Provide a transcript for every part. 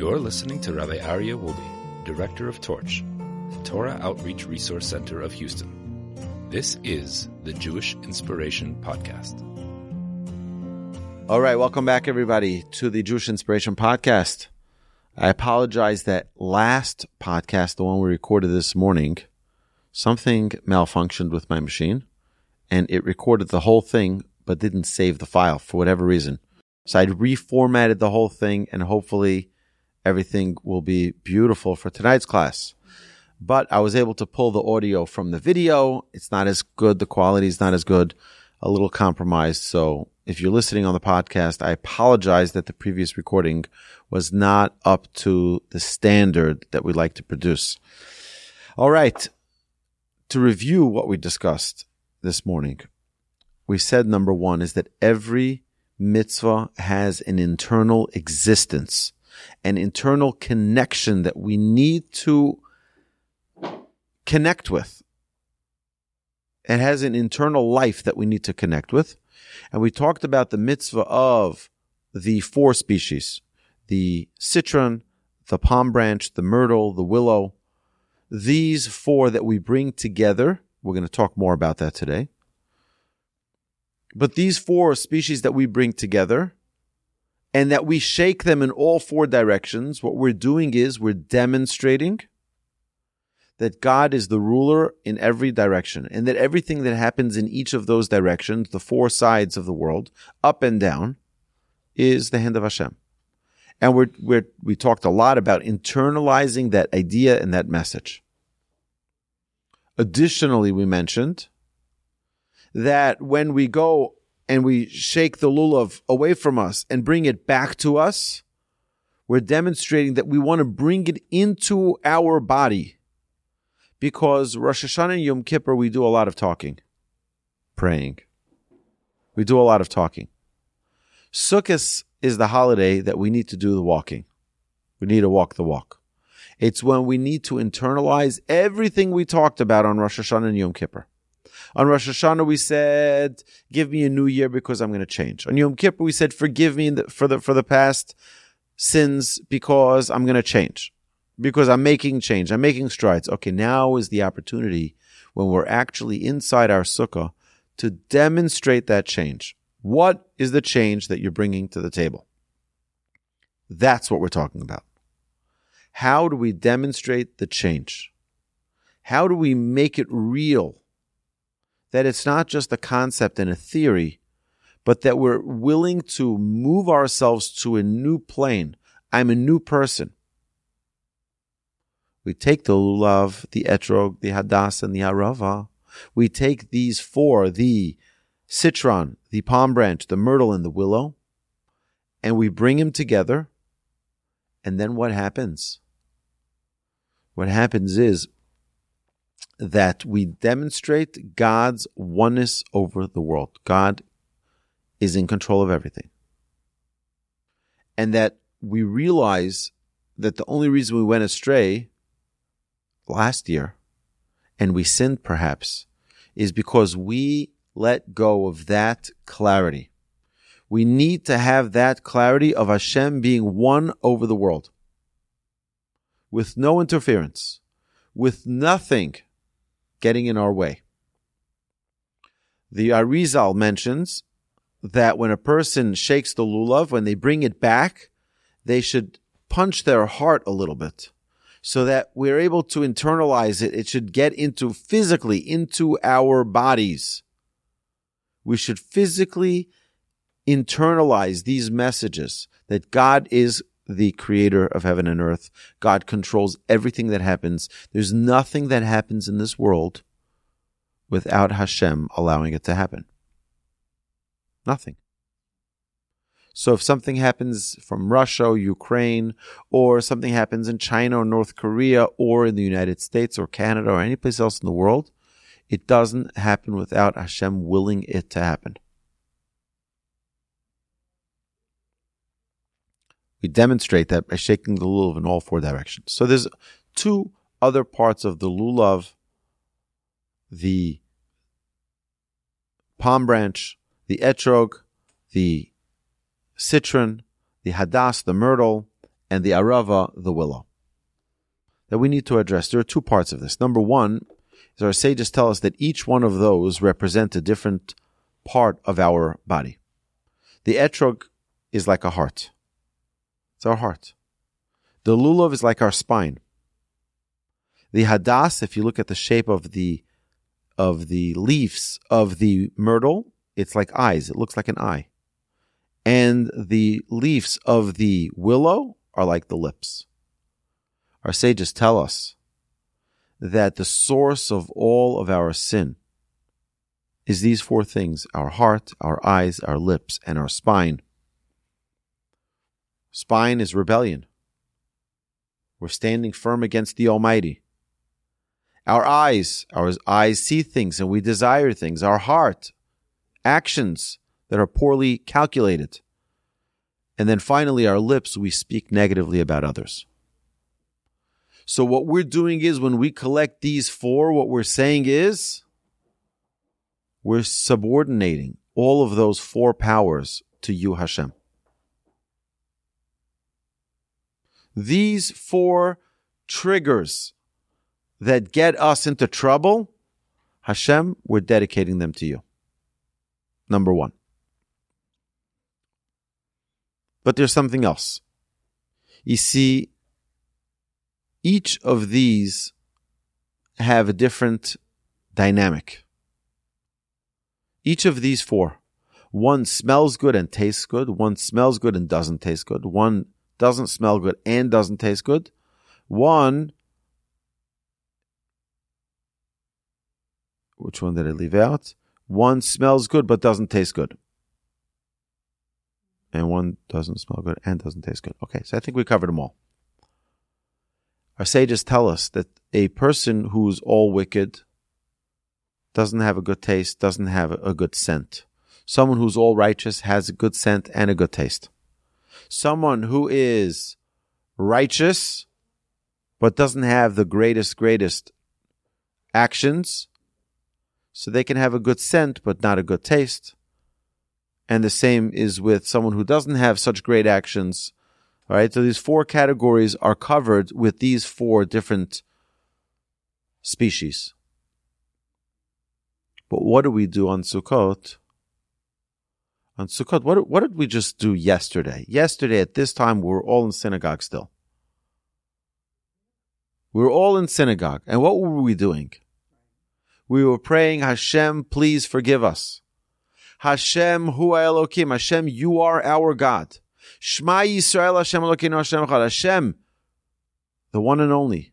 You're listening to Rabbi Aryeh Wolbe, Director of Torch, the Torah Outreach Resource Center of Houston. This is the Jewish Inspiration Podcast. All right, welcome back, everybody, to the Jewish Inspiration Podcast. I apologize that last podcast, the one we recorded this morning, something malfunctioned with my machine and it recorded the whole thing but didn't save the file for whatever reason. So I reformatted the whole thing and hopefully everything will be beautiful for tonight's class. But I was able to pull the audio from the video. It's not as good. The quality is not as good. A little compromised. So if you're listening on the podcast, I apologize that the previous recording was not up to the standard that we like to produce. All right. To review what we discussed this morning, we said number one is that every mitzvah has an internal existence, an internal connection that we need to connect with. It has an internal life that we need to connect with. And we talked about the mitzvah of the four species, the citron, the palm branch, the myrtle, the willow. These four that we bring together, we're going to talk more about that today. But these four species that we bring together and that we shake them in all four directions, what we're doing is we're demonstrating that God is the ruler in every direction and that everything that happens in each of those directions, the four sides of the world, up and down, is the hand of Hashem. And we're, we're, we talked a lot about internalizing that idea and that message. Additionally, we mentioned that when we go and we shake the lulav away from us and bring it back to us, we're demonstrating that we want to bring it into our body. Because Rosh Hashanah and Yom Kippur, we do a lot of talking, praying. We do a lot of talking. Sukkot is the holiday that we need to do the walking. We need to walk the walk. It's when we need to internalize everything we talked about on Rosh Hashanah and Yom Kippur. On Rosh Hashanah, we said, "Give me a new year because I'm going to change." On Yom Kippur, we said, "Forgive me for the for the past sins because I'm going to change, because I'm making change, I'm making strides." Okay, now is the opportunity when we're actually inside our sukkah to demonstrate that change. What is the change that you're bringing to the table? That's what we're talking about. How do we demonstrate the change? How do we make it real? That it's not just a concept and a theory, but that we're willing to move ourselves to a new plane. I'm a new person. We take the lulav, the etrog, the hadas, and the arava. We take these four, the citron, the palm branch, the myrtle, and the willow, and we bring them together. And then what happens? What happens is that we demonstrate God's oneness over the world. God is in control of everything. And that we realize that the only reason we went astray last year and we sinned perhaps is because we let go of that clarity. We need to have that clarity of Hashem being one over the world with no interference, with nothing getting in our way. The Arizal mentions that when a person shakes the lulav, when they bring it back, they should punch their heart a little bit so that we're able to internalize it. It should get into physically into our bodies. We should physically internalize these messages that God is the creator of heaven and earth. God controls everything that happens. There's nothing that happens in this world without Hashem allowing it to happen. Nothing. So if something happens from Russia or Ukraine, or something happens in China or North Korea, or in the United States or Canada or any place else in the world, it doesn't happen without Hashem willing it to happen. We demonstrate that by shaking the lulav in all four directions. So there's two other parts of the lulav, the palm branch, the etrog, the citron, the hadas, the myrtle, and the arava, the willow. That we need to address. There are two parts of this. Number one is our sages tell us that each one of those represent a different part of our body. The etrog is like a heart. It's our heart. The lulav is like our spine. The hadas, if you look at the shape of the of the leaves of the myrtle, it's like eyes. It looks like an eye. And the leaves of the willow are like the lips. Our sages tell us that the source of all of our sin is these four things our heart, our eyes, our lips, and our spine. Spine is rebellion. We're standing firm against the Almighty. Our eyes, our eyes see things and we desire things. Our heart, actions that are poorly calculated. And then finally, our lips, we speak negatively about others. So what we're doing is when we collect these four, what we're saying is we're subordinating all of those four powers to you, Hashem. These four triggers that get us into trouble, Hashem, we're dedicating them to you. Number one. But there's something else. You see, each of these have a different dynamic. Each of these four. One smells good and tastes good. One smells good and doesn't taste good. One doesn't smell good and doesn't taste good. One Which one did I leave out? One smells good but doesn't taste good. And one doesn't smell good and doesn't taste good. Okay, so I think we covered them all. Our sages tell us that a person who's all wicked doesn't have a good taste, doesn't have a good scent. Someone who's all righteous has a good scent and a good taste. Someone who is righteous but doesn't have the greatest, greatest actions so they can have a good scent but not a good taste. And the same is with someone who doesn't have such great actions. All right, so these four categories are covered with these four different species. But what do we do on Sukkot? Um, On Sukkot, what, what did we just do yesterday? Yesterday at this time, we were all in synagogue still. We were all in synagogue. And what were we doing? we were praying, Hashem, please forgive us. Hashem, Hu Elokim. Hashem, you are our God. Shema Yisrael Hashem Elokeinu Hashem Echad. Hashem, the one and only.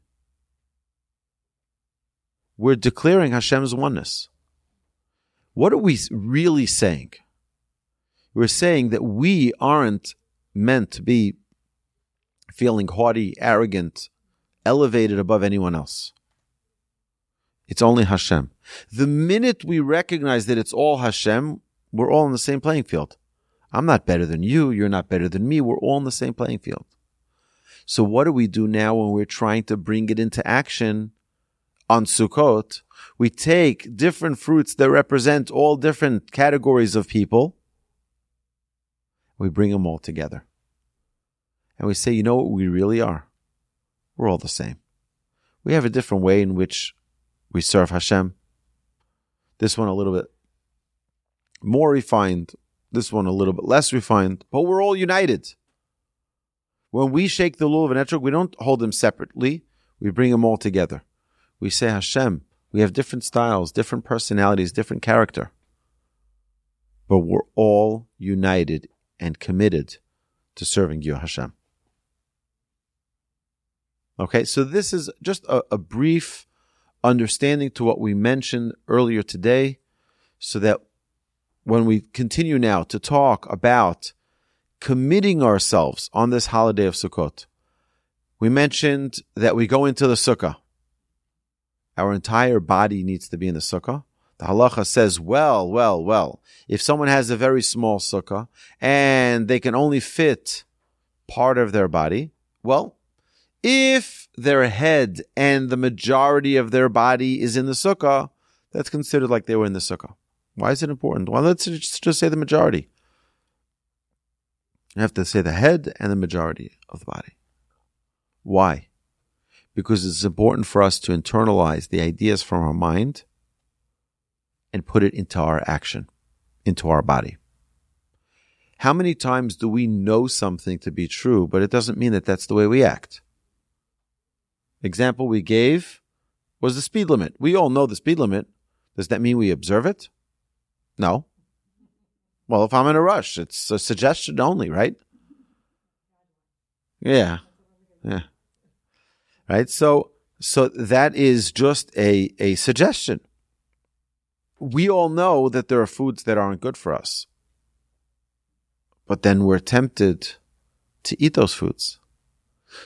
We're declaring Hashem's oneness. What are we really saying? We're saying that we aren't meant to be feeling haughty, arrogant, elevated above anyone else. It's only Hashem. The minute we recognize that it's all Hashem, we're all in the same playing field. I'm not better than you. You're not better than me. We're all in the same playing field. So what do we do now when we're trying to bring it into action on Sukkot? We take different fruits that represent all different categories of people. We bring them all together. And we say, you know what we really are? We're all the same. We have a different way in which we serve Hashem. This one a little bit more refined, this one a little bit less refined, but we're all united. When we shake the lulav and etrog, we don't hold them separately. We bring them all together. We say Hashem. We have different styles, different personalities, different character. But we're all united and committed to serving you, Hashem. Okay, so this is just a, a brief understanding to what we mentioned earlier today so that when we continue now to talk about committing ourselves on this holiday of Sukkot, we mentioned that we go into the sukkah. Our entire body needs to be in the sukkah. The halacha says, well, well, well, if someone has a very small sukkah and they can only fit part of their body, well, if their head and the majority of their body is in the sukkah, that's considered like they were in the sukkah. Why is it important? Well, let's just say the majority. You have to say the head and the majority of the body. Why? Because it's important for us to internalize the ideas from our mind and put it into our action, into our body. How many times do we know something to be true, but it doesn't mean that that's the way we act? Example we gave was the speed limit. We all know the speed limit. Does that mean we observe it? No. Well, if I'm in a rush, it's a suggestion only, right? Yeah. Yeah. Right. So, so that is just a, a suggestion. We all know that there are foods that aren't good for us, but then we're tempted to eat those foods.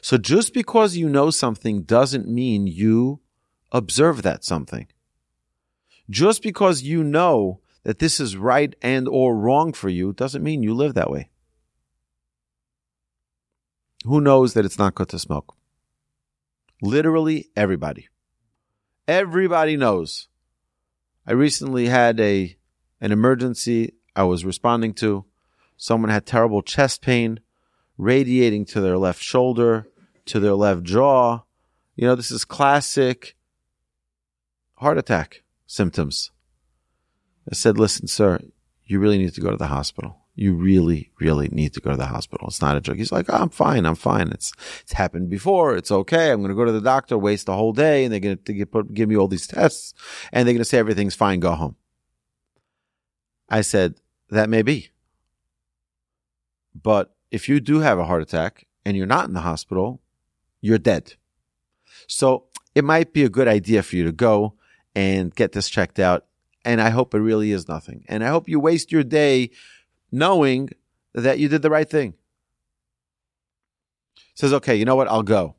So just because you know something doesn't mean you observe that something. Just because you know that this is right and or wrong for you doesn't mean you live that way. Who knows that it's not good to smoke? Literally everybody. Everybody knows. I recently had a an emergency I was responding to. Someone had terrible chest pain radiating to their left shoulder, to their left jaw. You know, this is classic heart attack symptoms. I said, listen, sir, you really need to go to the hospital. You really, really need to go to the hospital. It's not a joke. He's like, oh, I'm fine. I'm fine. It's, it's happened before. It's okay. I'm going to go to the doctor, waste the whole day, and they're going to give, give me all these tests, and they're going to say everything's fine. Go home. I said, that may be. But if you do have a heart attack and you're not in the hospital, you're dead. So it might be a good idea for you to go and get this checked out. And I hope it really is nothing. And I hope you waste your day knowing that you did the right thing. Says, okay, you know what? I'll go.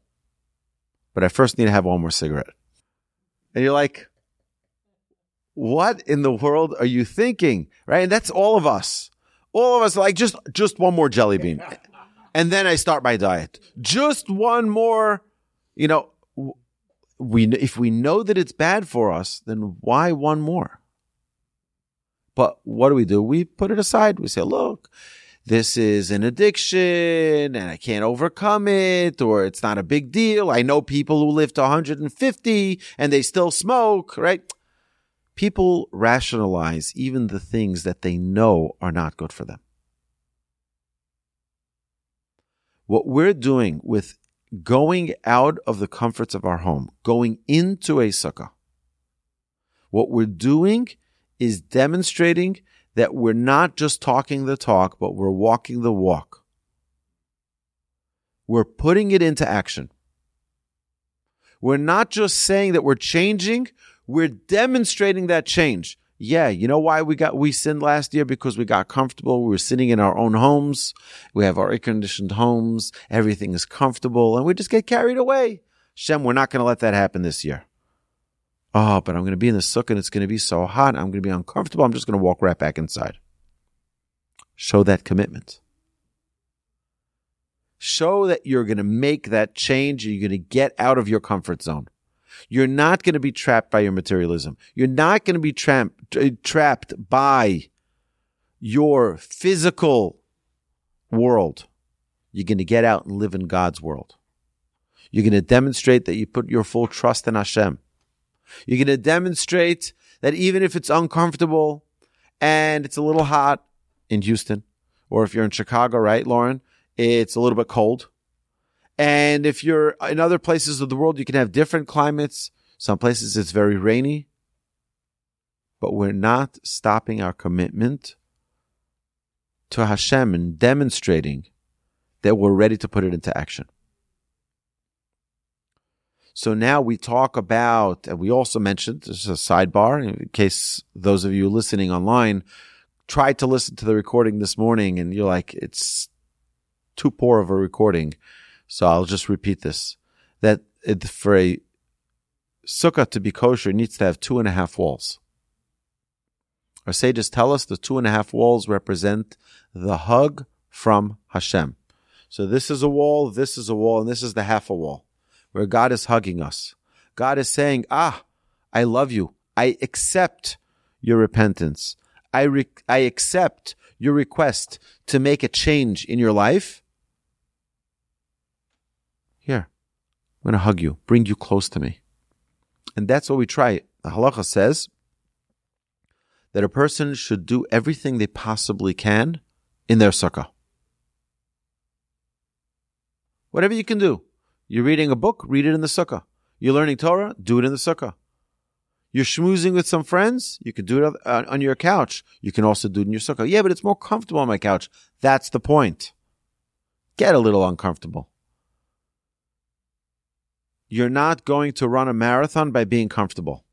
But I first need to have one more cigarette. And you're like, what in the world are you thinking? Right? And that's all of us. All of us like just, just one more jelly bean. And then I start my diet. Just one more, you know, we if we know that it's bad for us, then why one more? But what do we do? We put it aside. We say, look, this is an addiction and I can't overcome it or it's not a big deal. I know people who live to 150 and they still smoke, right? People rationalize even the things that they know are not good for them. What we're doing with going out of the comforts of our home, going into a sukkah, what we're doing is demonstrating that we're not just talking the talk, but we're walking the walk. We're putting it into action. We're not just saying that we're changing, we're demonstrating that change yeah, you know why we got we sinned last year because we got comfortable. We were sitting in our own homes. We have our air conditioned homes. Everything is comfortable, and we just get carried away. Shem, we're not going to let that happen this year. Oh, but I'm going to be in the sukkah and it's going to be so hot. I'm going to be uncomfortable. I'm just going to walk right back inside. Show that commitment. Show that you're going to make that change. You're going to get out of your comfort zone. You're not going to be trapped by your materialism. You're not going to be tra- eh, trapped by your physical world. You're going to get out and live in God's world. You're going to demonstrate that you put your full trust in Hashem. You're going to demonstrate that even if it's uncomfortable and it's a little hot in Houston, or if you're in Chicago, right, Lauren, it's a little bit cold. And if you're in other places of the world, you can have different climates. Some places it's very rainy. But we're not stopping our commitment to Hashem and demonstrating that we're ready to put it into action. So now we talk about, and we also mentioned, this is a sidebar in case those of you listening online tried to listen to the recording this morning and you're like, it's too poor of a recording. So I'll just repeat this: that it, for a sukkah to be kosher, needs to have two and a half walls. Our sages tell us the two and a half walls represent the hug from Hashem. So this is a wall, this is a wall, and this is the half a wall where God is hugging us. God is saying, Ah, I love you. I accept your repentance. I, re- I accept your request to make a change in your life. Here, I'm going to hug you, bring you close to me. And that's what we try. The halacha says that a person should do everything they possibly can in their sukkah. Whatever you can do. You're reading a book, read it in the sukkah. You're learning Torah, do it in the sukkah. You're schmoozing with some friends, you can do it on your couch. You can also do it in your sukkah. Yeah, but it's more comfortable on my couch. That's the point. Get a little uncomfortable. You're not going to run a marathon by being comfortable.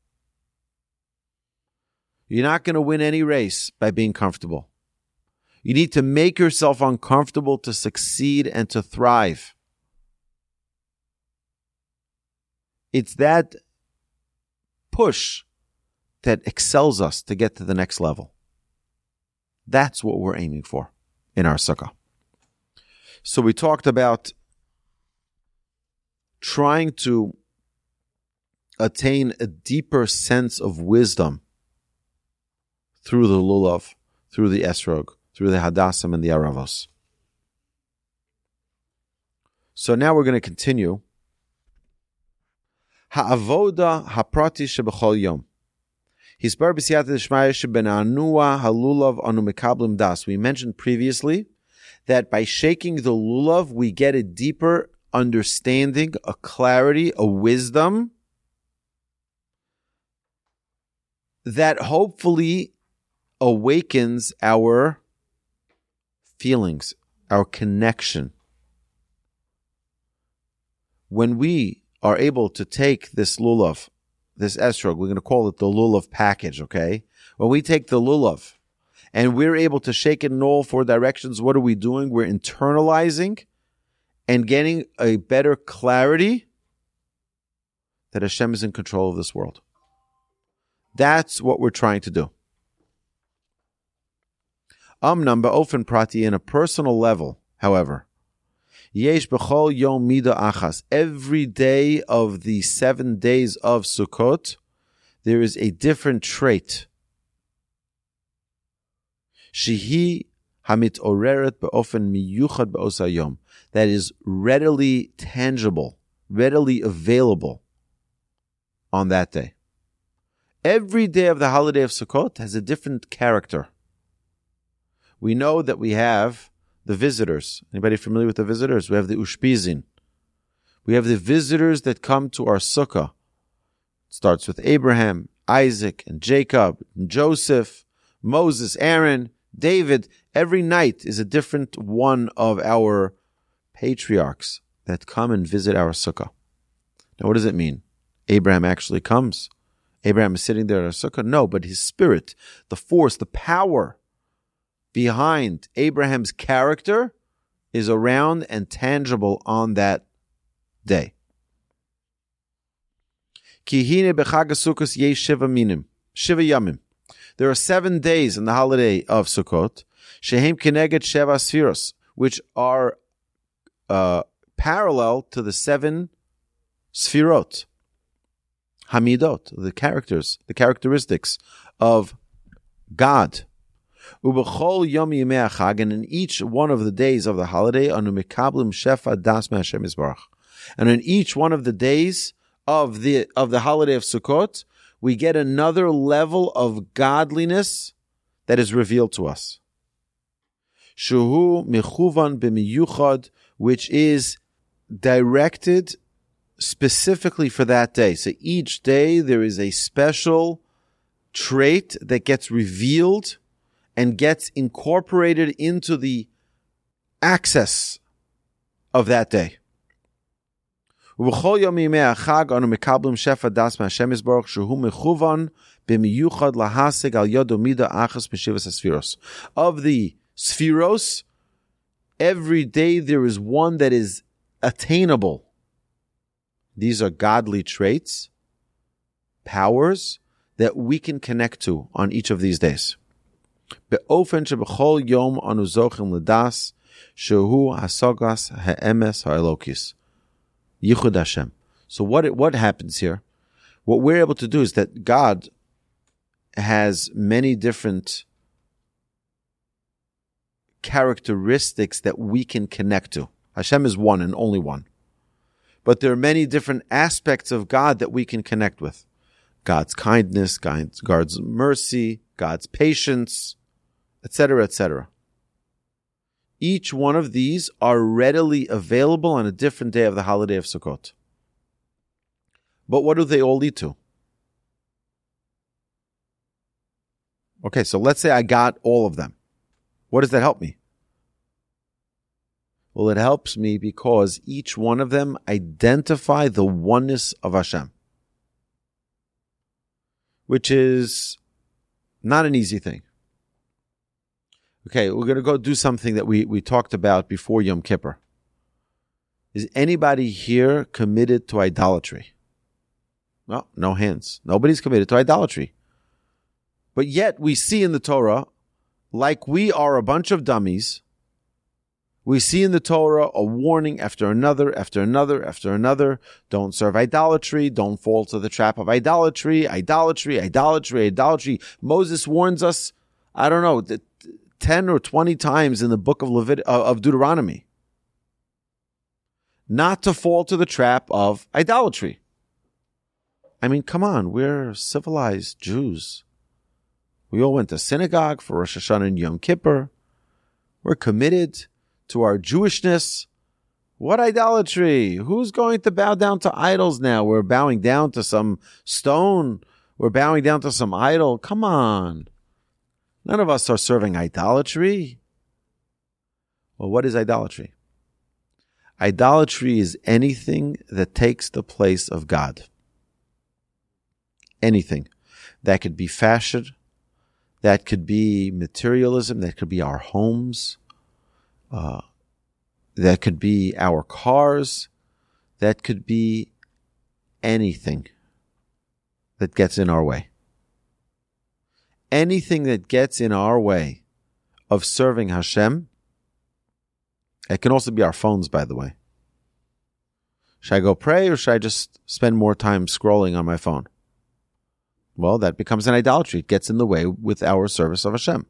You're not going to win any race by being comfortable. You need to make yourself uncomfortable to succeed and to thrive. It's that push that excels us to get to the next level. That's what we're aiming for in our sukkah. So we talked about trying to attain a deeper sense of wisdom through the lulav, through the esrog, through the hadassim and the aravos. So now we're going to continue Ha'avoda haprati shebechol yom. Hisbar b'siyata d'shmaya shebenanua halulav anu mekablim das. We mentioned previously that by shaking the lulav, we get a deeper understanding, a clarity, a wisdom that hopefully awakens our feelings, our connection. When we are able to take this lulav, this esrog, we're going to call it the lulav package, okay? When we take the lulav and we're able to shake it in all four directions, what are we doing? We're internalizing and getting a better clarity that Hashem is in control of this world. That's what we're trying to do. Amnam ba'ofen prati in a personal level, however, Yesh yom mida achas. Every day of the seven days of Sukkot, there is a different trait. Shihi hamit oreret be'ofen miyuchad be'osayom. That is readily tangible, readily available on that day. Every day of the holiday of Sukkot has a different character. We know that we have the visitors. Anybody familiar with the visitors? We have the Ushpizin. We have the visitors that come to our sukkah. It starts with Abraham, Isaac, and Jacob, and Joseph, Moses, Aaron, David. Every night is a different one of our patriarchs that come and visit our sukkah. Now, what does it mean? Abraham actually comes. Abraham is sitting there at our sukkah. No, but his spirit, the force, the power behind Abraham's character is around and tangible on that day. There are seven days in the holiday of Sukkot, shehem keneged sheva sfiros, which are uh, parallel to the seven sfirot, hamidot, the characters, the characteristics of God. Ubechol yom yimei and in each one of the days of the holiday, anu mikablim shefa das Hashem Yisbarach. And in each one of the days of the of the holiday of Sukkot, we get another level of godliness that is revealed to us. Shuhu michuvan b'miyuchad, which is directed specifically for that day. So each day there is a special trait that gets revealed and gets incorporated into the access of that day. Of the sfiros, every day there is one that is attainable. These are godly traits, powers that we can connect to on each of these days. באופן שבכל יום אנו זוכים לדס שהוא הסוגס האמס האלוקיס. Yichud Hashem. So what what happens here? What we're able to do is that God has many different characteristics that we can connect to. Hashem is one and only one. but there are many different aspects of God that we can connect with. God's kindness, God's, God's mercy, God's patience, etc., etc. Each one of these are readily available on a different day of the holiday of Sukkot. But what do they all lead to? Okay, so let's say I got all of them. What does that help me? Well, it helps me because each one of them identify the oneness of Hashem, which is not an easy thing. Okay, we're going to go do something that we, we talked about before Yom Kippur. Is anybody here committed to idolatry? No, no hands. Nobody's committed to idolatry. But yet we see in the Torah, like we are a bunch of dummies, we see in the Torah a warning after another, after another, after another. Don't serve idolatry. Don't fall to the trap of idolatry, idolatry, idolatry, idolatry. Moses warns us, I don't know, 10 or 20 times in the book of Levit- uh, of Deuteronomy not to fall to the trap of idolatry. I mean, come on, we're civilized Jews. We all went to synagogue for Rosh Hashanah and Yom Kippur. We're committed to our Jewishness. What idolatry? Who's going to bow down to idols now? We're bowing down to some stone. We're bowing down to some idol. Come on. None of us are serving idolatry. Well, what is idolatry? Idolatry is anything that takes the place of God. Anything. That could be fashion. That could be materialism. That could be our homes. Uh, that could be our cars. That could be anything that gets in our way. Anything that gets in our way of serving Hashem. It can also be our phones, by the way. Should I go pray or should I just spend more time scrolling on my phone? Well, that becomes an idolatry. It gets in the way with our service of Hashem.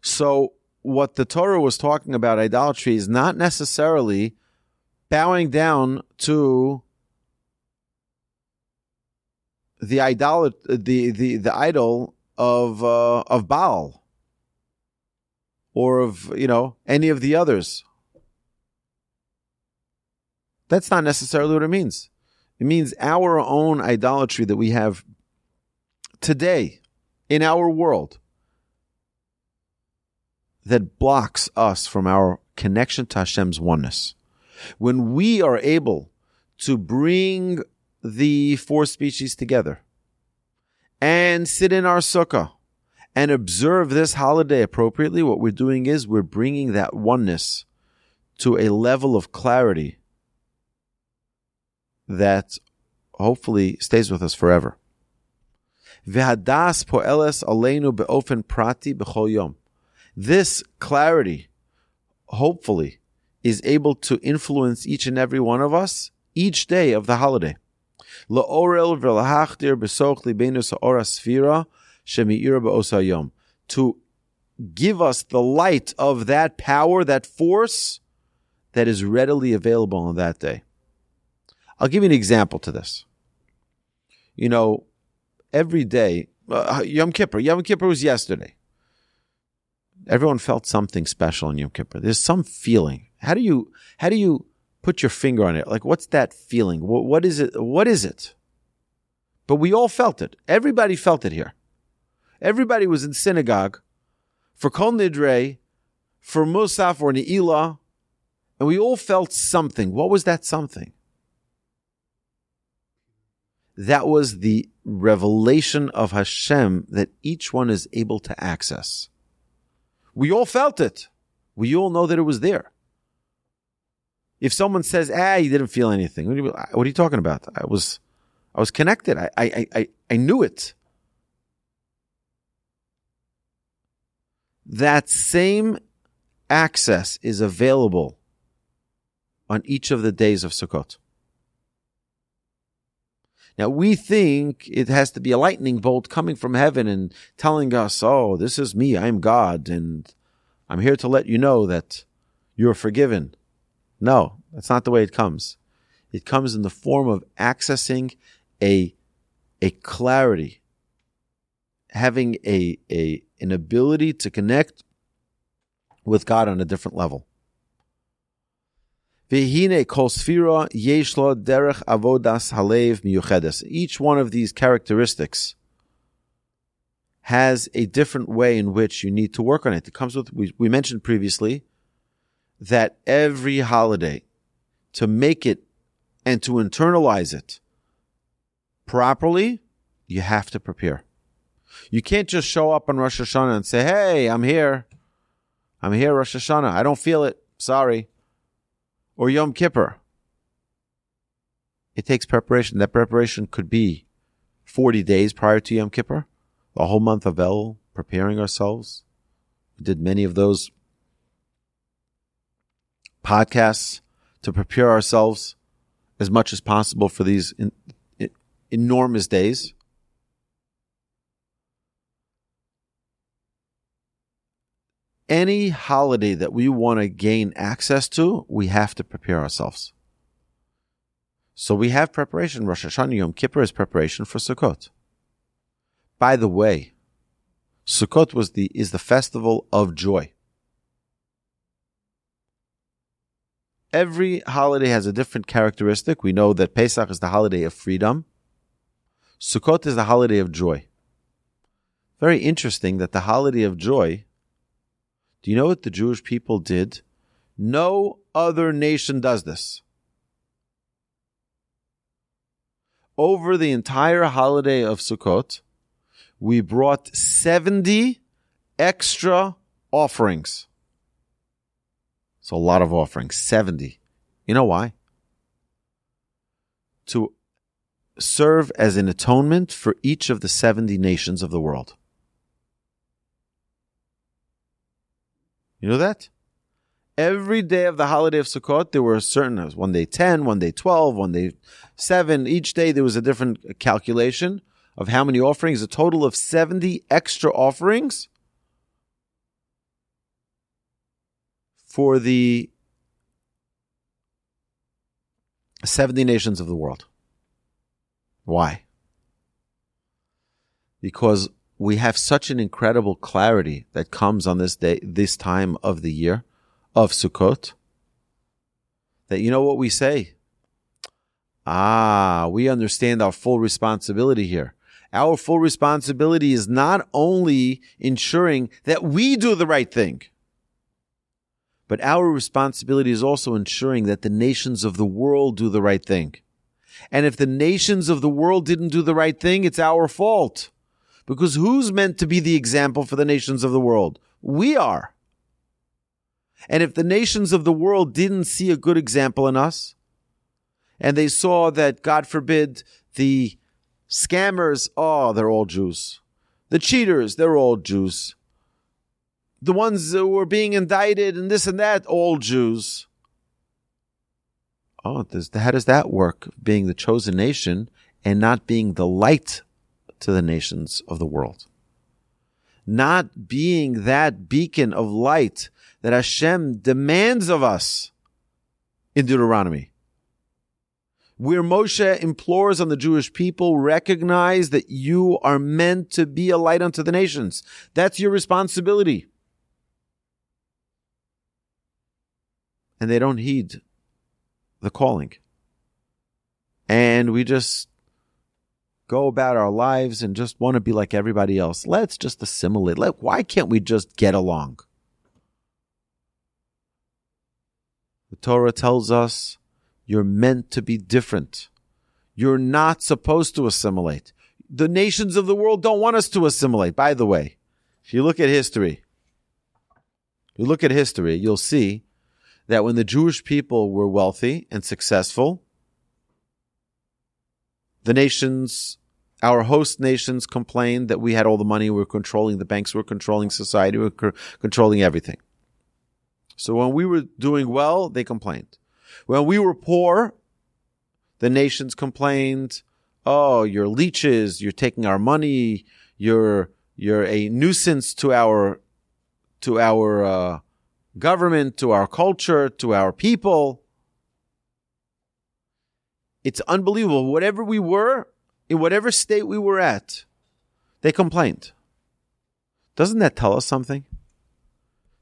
So what the Torah was talking about idolatry is not necessarily bowing down to the idol the the the idol of uh, of Baal or of you know any of the others. That's not necessarily what it means. It means our own idolatry that we have today in our world that blocks us from our connection to Hashem's oneness. When we are able to bring the four species together and sit in our sukkah and observe this holiday appropriately, what we're doing is we're bringing that oneness to a level of clarity that hopefully stays with us forever. This clarity, hopefully, is able to influence each and every one of us each day of the holiday. To give us the light of that power, that force that is readily available on that day. I'll give you an example to this. You know, every day, uh, Yom Kippur, Yom Kippur was yesterday. Everyone felt something special in Yom Kippur. There's some feeling. How do you how do you put your finger on it? Like, what's that feeling? what, what is it? What is it? But we all felt it. Everybody felt it here. Everybody was in synagogue for Kol Nidre, for Musaf or Ne'ilah, and we all felt something. What was that something? That was the revelation of Hashem that each one is able to access. We all felt it. We all know that it was there. If someone says, "Ah, you didn't feel anything," what are you, what are you talking about? I was, I was connected. I, I, I, I knew it. That same access is available on each of the days of Sukkot. Now we think it has to be a lightning bolt coming from heaven and telling us, "Oh, this is me. I'm God, and I'm here to let you know that you're forgiven." No, that's not the way it comes. It comes in the form of accessing a, a clarity, having a, a, an ability to connect with God on a different level. Each one of these characteristics has a different way in which you need to work on it. It comes with, we, we mentioned previously that every holiday, to make it and to internalize it properly, you have to prepare. You can't just show up on Rosh Hashanah and say, Hey, I'm here. I'm here, Rosh Hashanah. I don't feel it. Sorry. Or Yom Kippur. It takes preparation. That preparation could be 40 days prior to Yom Kippur the whole month of Elul, preparing ourselves. We did many of those podcasts to prepare ourselves as much as possible for these in, in, enormous days. Any holiday that we want to gain access to, we have to prepare ourselves. So we have preparation. Rosh Hashanah Yom Kippur is preparation for Sukkot. By the way, Sukkot was the, is the festival of joy. Every holiday has a different characteristic. We know that Pesach is the holiday of freedom. Sukkot is the holiday of joy. Very interesting that the holiday of joy, do you know what the Jewish people did? No other nation does this. Over the entire holiday of Sukkot, we brought 70 extra offerings. It's a lot of offerings, 70. You know why? To serve as an atonement for each of the 70 nations of the world. You know that? Every day of the holiday of Sukkot, there were certain, one day 10, one day 12, one day 7. Each day there was a different calculation of how many offerings, a total of 70 extra offerings for the 70 nations of the world. Why? Because we have such an incredible clarity that comes on this day, this time of the year of Sukkot, that you know what we say? Ah, we understand our full responsibility here. Our full responsibility is not only ensuring that we do the right thing, but our responsibility is also ensuring that the nations of the world do the right thing. And if the nations of the world didn't do the right thing, it's our fault. Because who's meant to be the example for the nations of the world? We are. And if the nations of the world didn't see a good example in us, and they saw that, God forbid, the Scammers, oh, they're all Jews. The cheaters, they're all Jews. The ones who were being indicted and this and that, all Jews. Oh, how does that work? Being the chosen nation and not being the light to the nations of the world. Not being that beacon of light that Hashem demands of us in Deuteronomy where Moshe implores on the Jewish people, recognize that you are meant to be a light unto the nations. That's your responsibility. And they don't heed the calling. And we just go about our lives and just want to be like everybody else. Let's just assimilate. Let, why can't we just get along? The Torah tells us you're meant to be different. You're not supposed to assimilate. The nations of the world don't want us to assimilate. By the way, if you look at history, you look at history, you'll see that when the Jewish people were wealthy and successful, the nations, our host nations complained that we had all the money, we were controlling the banks, we were controlling society, we were controlling everything. So when we were doing well, they complained. When we were poor, the nations complained, "Oh, you're leeches. You're taking our money. You're you're a nuisance to our to our uh, government, to our culture, to our people." It's unbelievable. Whatever we were, in whatever state we were at, they complained. Doesn't that tell us something?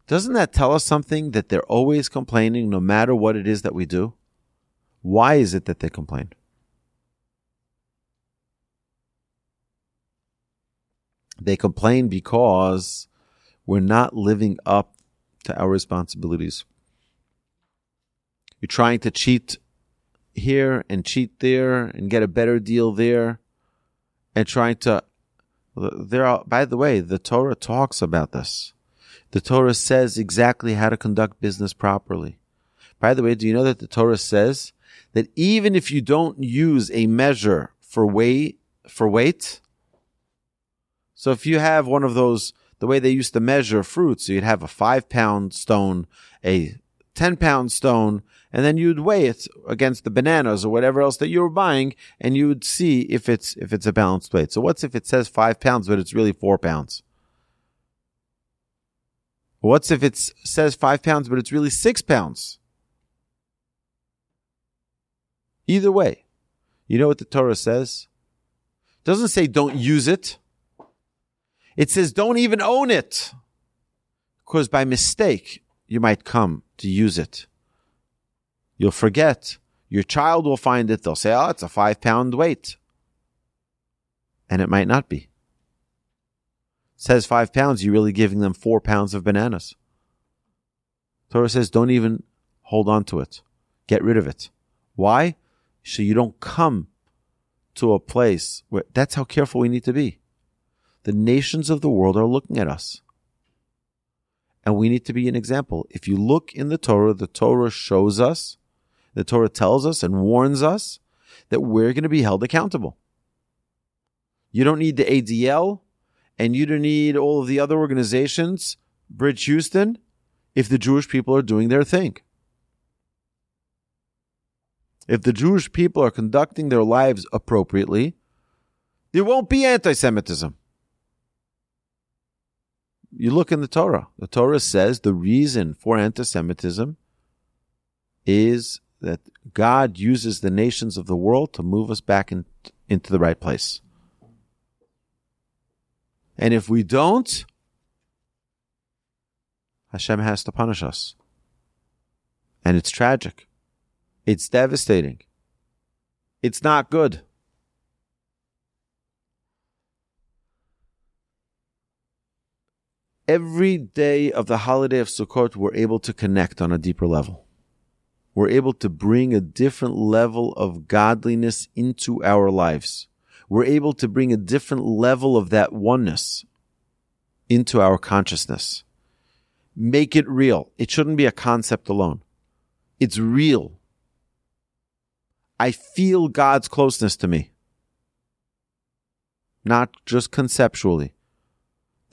Doesn't that tell us something that they're always complaining no matter what it is that we do? Why is it that they complain? They complain because we're not living up to our responsibilities. You're trying to cheat here and cheat there and get a better deal there and trying to there are by the way the torah talks about this the torah says exactly how to conduct business properly by the way do you know that the torah says that even if you don't use a measure for weight for weight so if you have one of those the way they used to measure fruits so you'd have a five pound stone a 10 pound stone and then you'd weigh it against the bananas or whatever else that you were buying, and you would see if it's if it's a balanced weight. So what's if it says five pounds, but it's really four pounds? What's if it says five pounds, but it's really six pounds? Either way, you know what the Torah says? It doesn't say don't use it. It says don't even own it. Because by mistake, you might come to use it. You'll forget. Your child will find it. They'll say, oh, it's a five pound weight. And it might not be. It says five pounds, you're really giving them four pounds of bananas. Torah says, don't even hold on to it. Get rid of it. Why? So you don't come to a place where that's how careful we need to be. The nations of the world are looking at us. And we need to be an example. If you look in the Torah, the Torah shows us the Torah tells us and warns us that we're going to be held accountable. You don't need the ADL and you don't need all of the other organizations, Bridge Houston, if the Jewish people are doing their thing. If the Jewish people are conducting their lives appropriately, there won't be anti Semitism. You look in the Torah. The Torah says the reason for anti Semitism is that God uses the nations of the world to move us back in, into the right place. And if we don't, Hashem has to punish us. And it's tragic. It's devastating. It's not good. Every day of the holiday of Sukkot, we're able to connect on a deeper level we're able to bring a different level of godliness into our lives. We're able to bring a different level of that oneness into our consciousness. Make it real. It shouldn't be a concept alone. It's real. I feel God's closeness to me. Not just conceptually.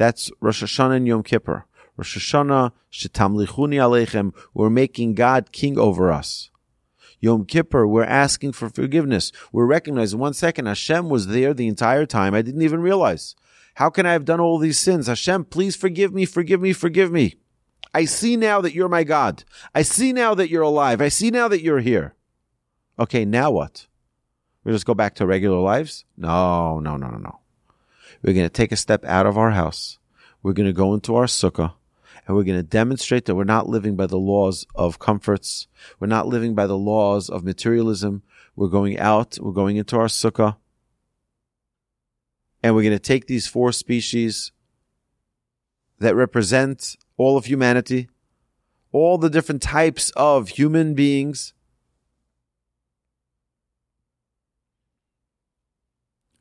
That's Rosh Hashanah and Yom Kippur. Rosh Hashanah, Shetamlichuni Aleichem, we're making God king over us. Yom Kippur, we're asking for forgiveness. We're recognizing one second, Hashem was there the entire time. I didn't even realize. How can I have done all these sins? Hashem, please forgive me, forgive me, forgive me. I see now that you're my God. I see now that you're alive. I see now that you're here. Okay, now what? We just go back to regular lives? No, no, no, no, no. We're going to take a step out of our house. We're going to go into our sukkah and we're going to demonstrate that we're not living by the laws of comforts. We're not living by the laws of materialism. We're going out, we're going into our sukkah, and we're going to take these four species that represent all of humanity, all the different types of human beings,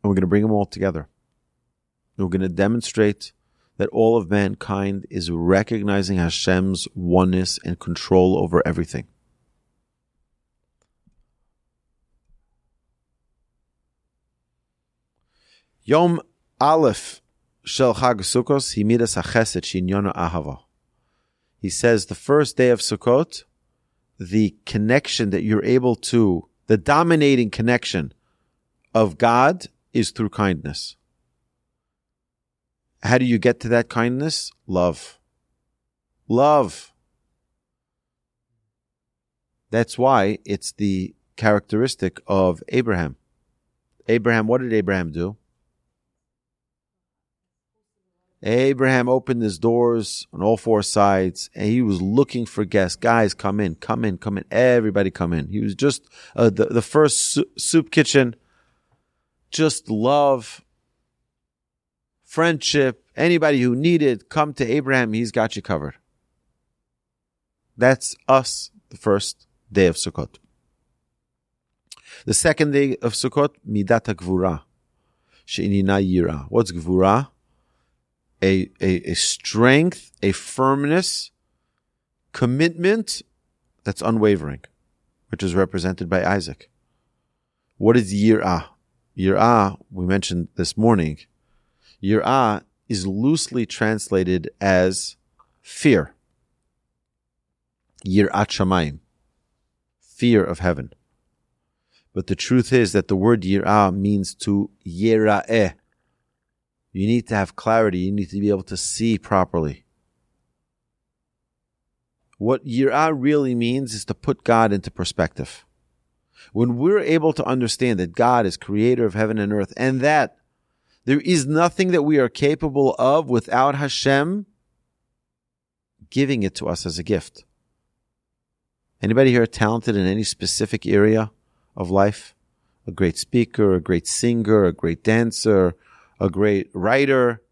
and we're going to bring them all together. We're going to demonstrate that all of mankind is recognizing Hashem's oneness and control over everything. Yom Aleph Shel Chag Sukkos Himidas Hacheset Shinyona Ahava. He says the first day of Sukkot, the connection that you're able to, the dominating connection of God is through kindness. How do you get to that kindness? Love. Love. That's why it's the characteristic of Abraham. Abraham, what did Abraham do? Abraham opened his doors on all four sides and he was looking for guests. Guys, come in, come in, come in. Everybody come in. He was just uh, the, the first soup kitchen. Just love, friendship. Anybody who needed, come to Abraham. He's got you covered. That's us, the first day of Sukkot. The second day of Sukkot, Midat Gvura. She'inina Yira. What's Gvura? A, a, a strength, a firmness, commitment that's unwavering, which is represented by Isaac. What is Yirah? Yirah, we mentioned this morning. Yirah is loosely translated as fear. Yirat Shamayim. Fear of heaven. But the truth is that the word yirah means to yera'eh. You need to have clarity. You need to be able to see properly. What yirah really means is to put God into perspective. When we're able to understand that God is creator of heaven and earth and that there is nothing that we are capable of without Hashem giving it to us as a gift. Anybody here talented in any specific area? of life a great speaker, a great singer, a great dancer, a great writer,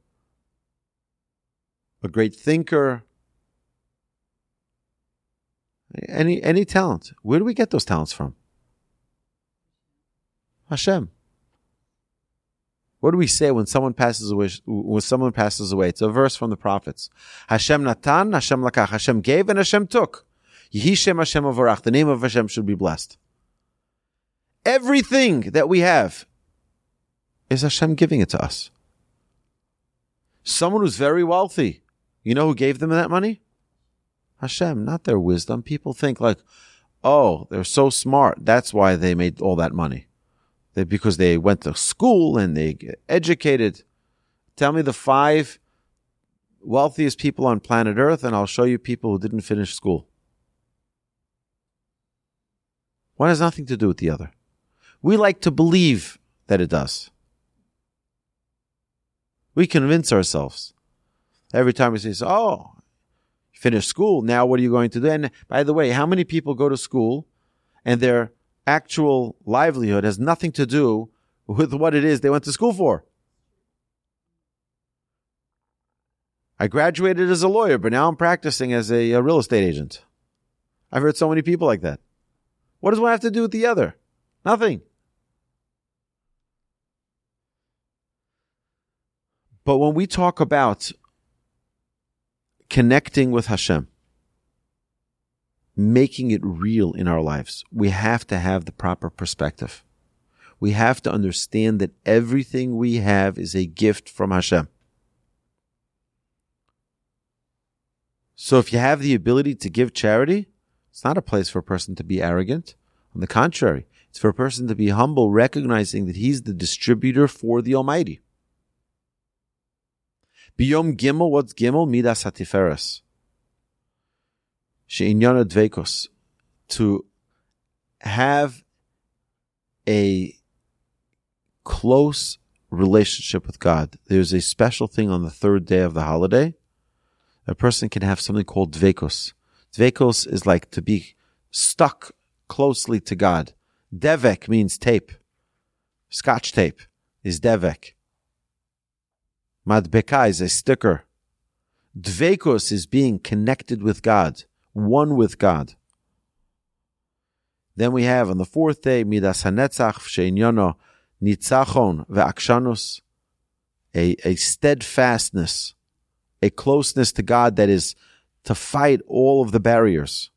a great thinker. Any any talent. Where do we get those talents from? Hashem. What do we say when someone passes away? When someone passes away, it's a verse from the prophets. Hashem natan, Hashem lakach. Hashem gave and Hashem took. Yehishem Hashem avarach. The name of Hashem should be blessed. Everything that we have is Hashem giving it to us. Someone who's very wealthy, you know who gave them that money? Hashem, not their wisdom. People think like, oh, they're so smart. That's why they made all that money. They, because they went to school and they educated. Tell me the five wealthiest people on planet Earth, and I'll show you people who didn't finish school. One has nothing to do with the other. We like to believe that it does. We convince ourselves. Every time we say, oh, finish school, now what are you going to do? And by the way, how many people go to school and their actual livelihood has nothing to do with what it is they went to school for? I graduated as a lawyer, but now I'm practicing as a, a real estate agent. I've heard so many people like that. What does one have to do with the other? Nothing. But when we talk about connecting with Hashem, making it real in our lives, we have to have the proper perspective. We have to understand that everything we have is a gift from Hashem. So if you have the ability to give charity, it's not a place for a person to be arrogant. On the contrary, it's for a person to be humble, recognizing that he's the distributor for the Almighty. Biyom Gimel, what's Gimel? Midas Hatiferes. She'inyana Dveikos. To have a close relationship with God. There's a special thing on the third day of the holiday. A person can have something called Dveikos. Dveikos is like to be stuck closely to God. Devek means tape. Scotch tape is Devek. Madbeka is a sticker. Dvekos is being connected with God, one with God. Then we have on the fourth day, Midas HaNetzach, She'inyono, Nitzachon ve'akshanus, a, a steadfastness, a closeness to God that is to fight all of the barriers.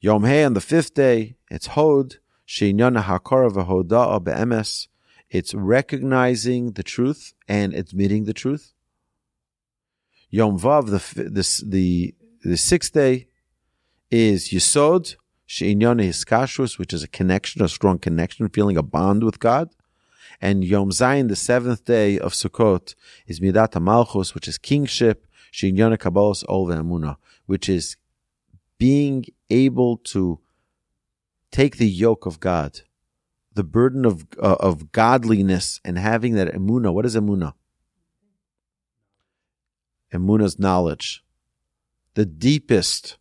Yom He on the fifth day, it's Hod, She'inyono HaKorah ve'hoda'a be'emes, it's recognizing the truth and admitting the truth. Yom Vav, the, the, the, the sixth day, is Yisod, She'inyon Hiskashrus, which is a connection, a strong connection, feeling a bond with God. And Yom Zayin, the seventh day of Sukkot, is Midat Malchus, which is kingship, She'inyon Kabbalos Ol Ve'amuna, which is being able to take the yoke of God, the burden of uh, of godliness, and having that emuna. What is emuna? Emuna's knowledge, the deepest.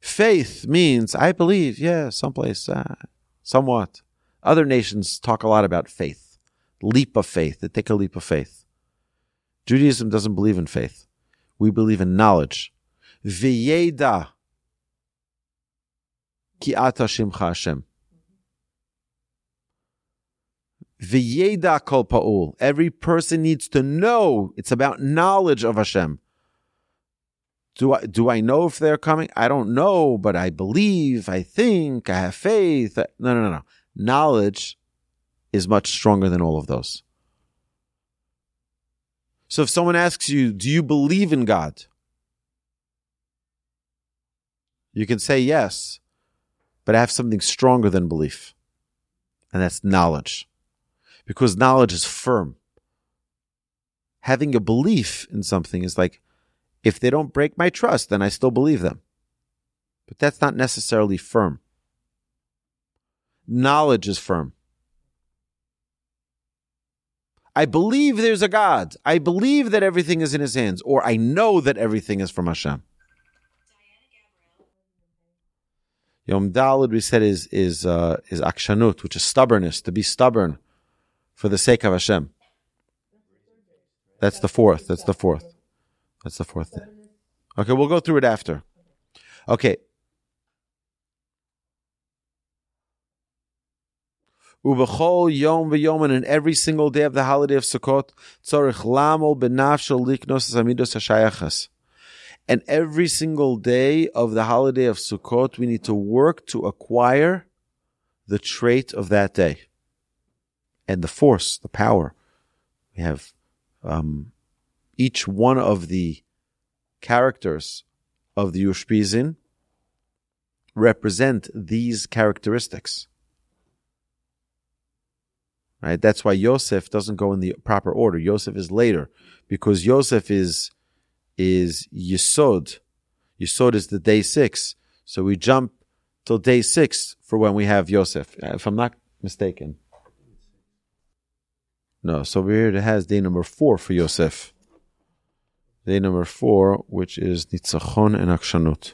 Faith means I believe. Yeah, someplace, uh, somewhat. Other nations talk a lot about faith, leap of faith. They take a leap of faith. Judaism doesn't believe in faith. We believe in knowledge. V'yeda ki ata shimcha Hashem. V'yeda kol pa'ul. Every person needs to know. It's about knowledge of Hashem. Do I, do I know if they're coming? I don't know, but I believe, I think, I have faith. Uh, no, no, no, no. Knowledge is much stronger than all of those. So if someone asks you, do you believe in God? You can say yes, but I have something stronger than belief. And that's knowledge. Because knowledge is firm. Having a belief in something is like, if they don't break my trust, then I still believe them. But that's not necessarily firm. Knowledge is firm. I believe there's a God. I believe that everything is in his hands, or I know that everything is from Hashem. Yom Dalid, we said, is is uh, is akshanut, which is stubbornness, to be stubborn for the sake of Hashem. That's the fourth. That's the fourth. That's the fourth day. Okay, we'll go through it after. Okay. Ubechol yom v'yom and in every single day of the holiday of Sukkot, tzorich lamol benafshel liknos amidos hashayachas. And every single day of the holiday of Sukkot, we need to work to acquire the trait of that day and the force, the power. We have um, each one of the characters of the Ushpizin represent these characteristics. Right? That's why Yosef doesn't go in the proper order. Yosef is later because Yosef is is Yisod. Yisod is the day six. So we jump till day six for when we have Yosef, uh, if I'm not mistaken. No, so over here it has day number four for Yosef. Day number four, which is Nitzachon and Akshanut.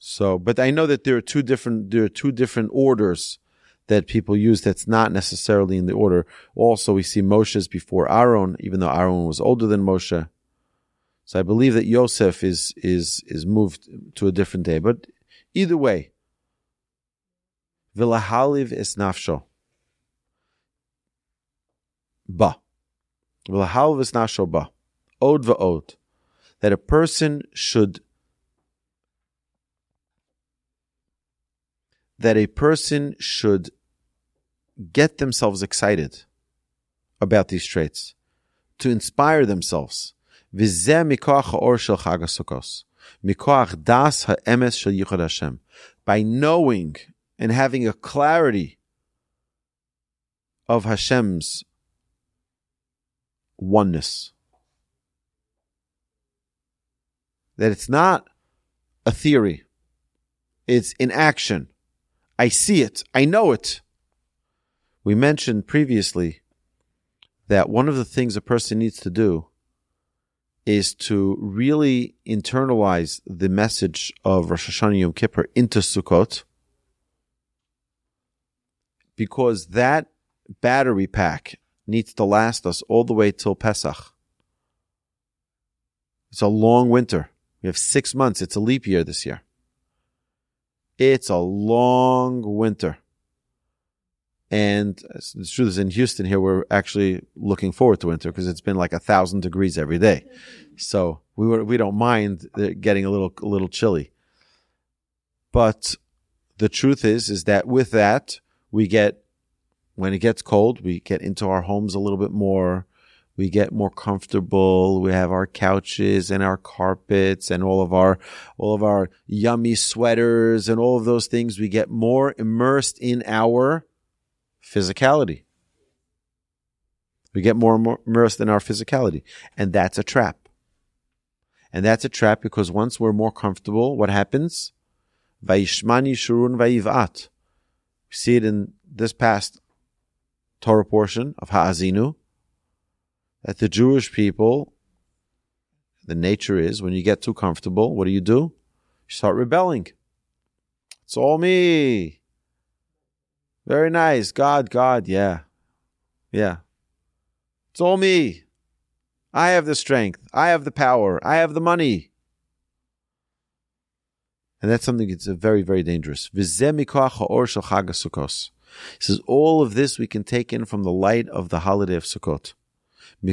So, but I know that there are two different there are two different orders that people use that's not necessarily in the order. Also, we see Moshe's before Aaron, even though Aaron was older than Moshe. So I believe that Yosef is is is moved to a different day. But either way, Vilahaliv is nafsho. Ba. Vilahaliv is nafsho ba od that a person should that a person should get themselves excited about these traits, to inspire themselves. By knowing and having a clarity of Hashem's oneness. That it's not a theory. It's in action. I see it. I know it. We mentioned previously that one of the things a person needs to do is to really internalize the message of Rosh Hashanah Yom Kippur into Sukkot, because that battery pack needs to last us all the way till Pesach. It's a long winter. We have six months. It's a leap year this year. It's a long winter. And the truth is, in Houston here, we're actually looking forward to winter because it's been like a thousand degrees every day. So we were, we don't mind getting a little a little chilly. But the truth is, is that with that we get when it gets cold, we get into our homes a little bit more. We get more comfortable. We have our couches and our carpets and all of our all of our yummy sweaters and all of those things. We get more immersed in our physicality. We get more more immersed in our physicality. And that's a trap. And that's a trap because once we're more comfortable, what happens? Vayishman Yeshurun Vayivat. We see it in this past Torah portion of Ha'azinu that the Jewish people, the nature is when you get too comfortable, what do you do? You start rebelling. It's all me. Very nice. God, God, yeah. Yeah. It's all me. I have the strength. I have the power. I have the money. And that's something that's very, very dangerous. He says, all of this we can take in from the light of the holiday of Sukkot. He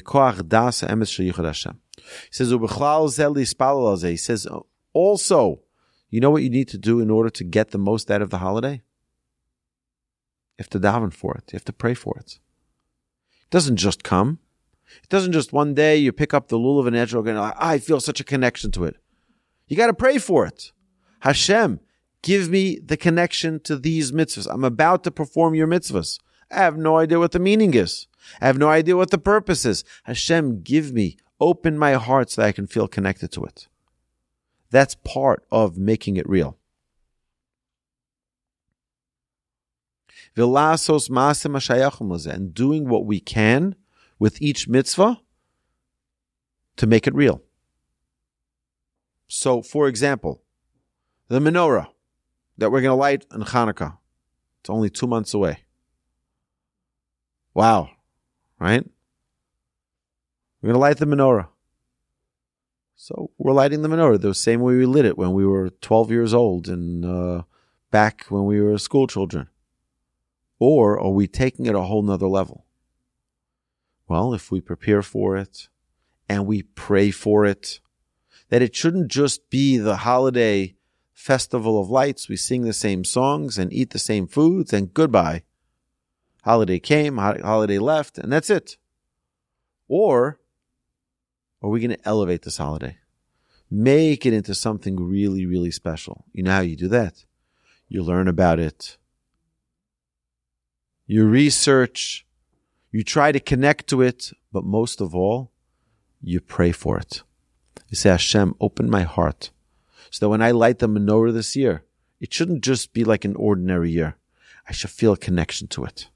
says, he says, also, you know what you need to do in order to get the most out of the holiday? You have to daven for it. You have to pray for it. It doesn't just come. It doesn't just one day you pick up the lulav and etrog and like, I feel such a connection to it. You got to pray for it. Hashem, give me the connection to these mitzvahs. I'm about to perform your mitzvahs. I have no idea what the meaning is. I have no idea what the purpose is. Hashem, give me, open my heart so that I can feel connected to it. That's part of making it real. And doing what we can with each mitzvah to make it real. So, for example, the menorah that we're going to light in Hanukkah, it's only two months away. Wow, right? We're going to light the menorah. So we're lighting the menorah the same way we lit it when we were 12 years old and uh, back when we were school children. Or are we taking it a whole nother level? Well, if we prepare for it and we pray for it, that it shouldn't just be the holiday festival of lights. We sing the same songs and eat the same foods and goodbye. Holiday came, holiday left, and that's it. Or are we going to elevate this holiday? Make it into something really, really special. You know how you do that? You learn about it. You research you try to connect to it, but most of all, you pray for it. You say, Hashem, open my heart so that when I light the menorah this year, it shouldn't just be like an ordinary year. I should feel a connection to it.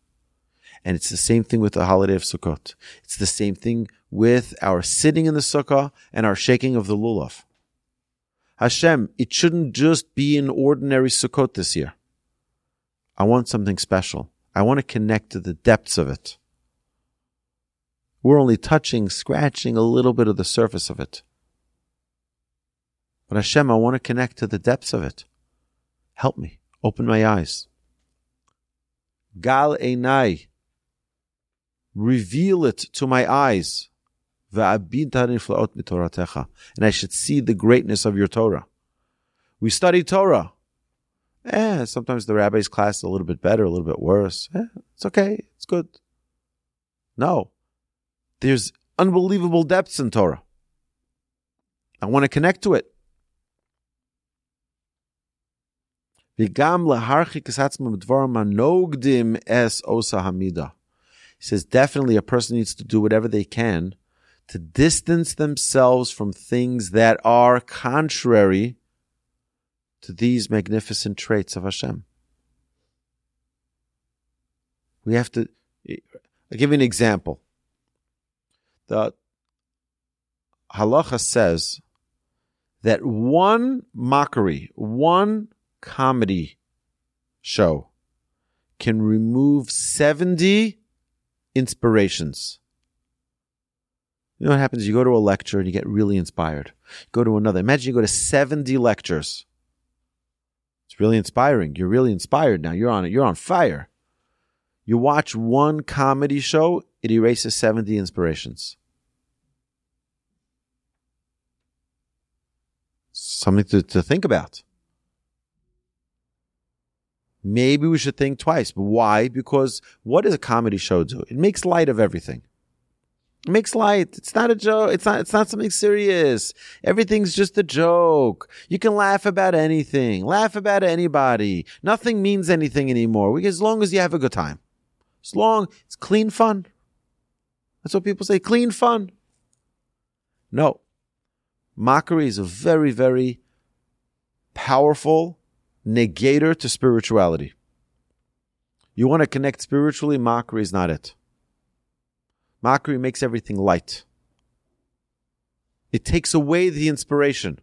And it's the same thing with the holiday of Sukkot. It's the same thing with our sitting in the sukkah and our shaking of the lulav. Hashem, it shouldn't just be an ordinary Sukkot this year. I want something special. I want to connect to the depths of it. We're only touching, scratching a little bit of the surface of it. But Hashem, I want to connect to the depths of it. Help me. Open my eyes. Gal Einai. Reveal it to my eyes. And I should see the greatness of your Torah. We study Torah. Eh, sometimes the rabbi's class is a little bit better, a little bit worse. Eh, it's okay. It's good. No. There's unbelievable depths in Torah. I want to connect to it. He says definitely a person needs to do whatever they can to distance themselves from things that are contrary to these magnificent traits of Hashem. We have to I'll give you an example the halacha says that one mockery, one comedy show can remove 70 inspirations. You know what happens? You go to a lecture and you get really inspired. Go to another. Imagine you go to 70 lectures. It's really inspiring. You're really inspired now. You're on it. You're on fire. You watch one comedy show, it erases 70 inspirations. Something to, to think about. Maybe we should think twice. Why? Because what does a comedy show do? It makes light of everything. It makes light. It's not a joke. It's not, it's not something serious. Everything's just a joke. You can laugh about anything. Laugh about anybody. Nothing means anything anymore. As long as you have a good time. As long, it's clean fun. That's what people say, clean fun. No. Mockery is a very, very powerful negator to spirituality. You want to connect spiritually, mockery is not it. Mockery makes everything light. It takes away the inspiration.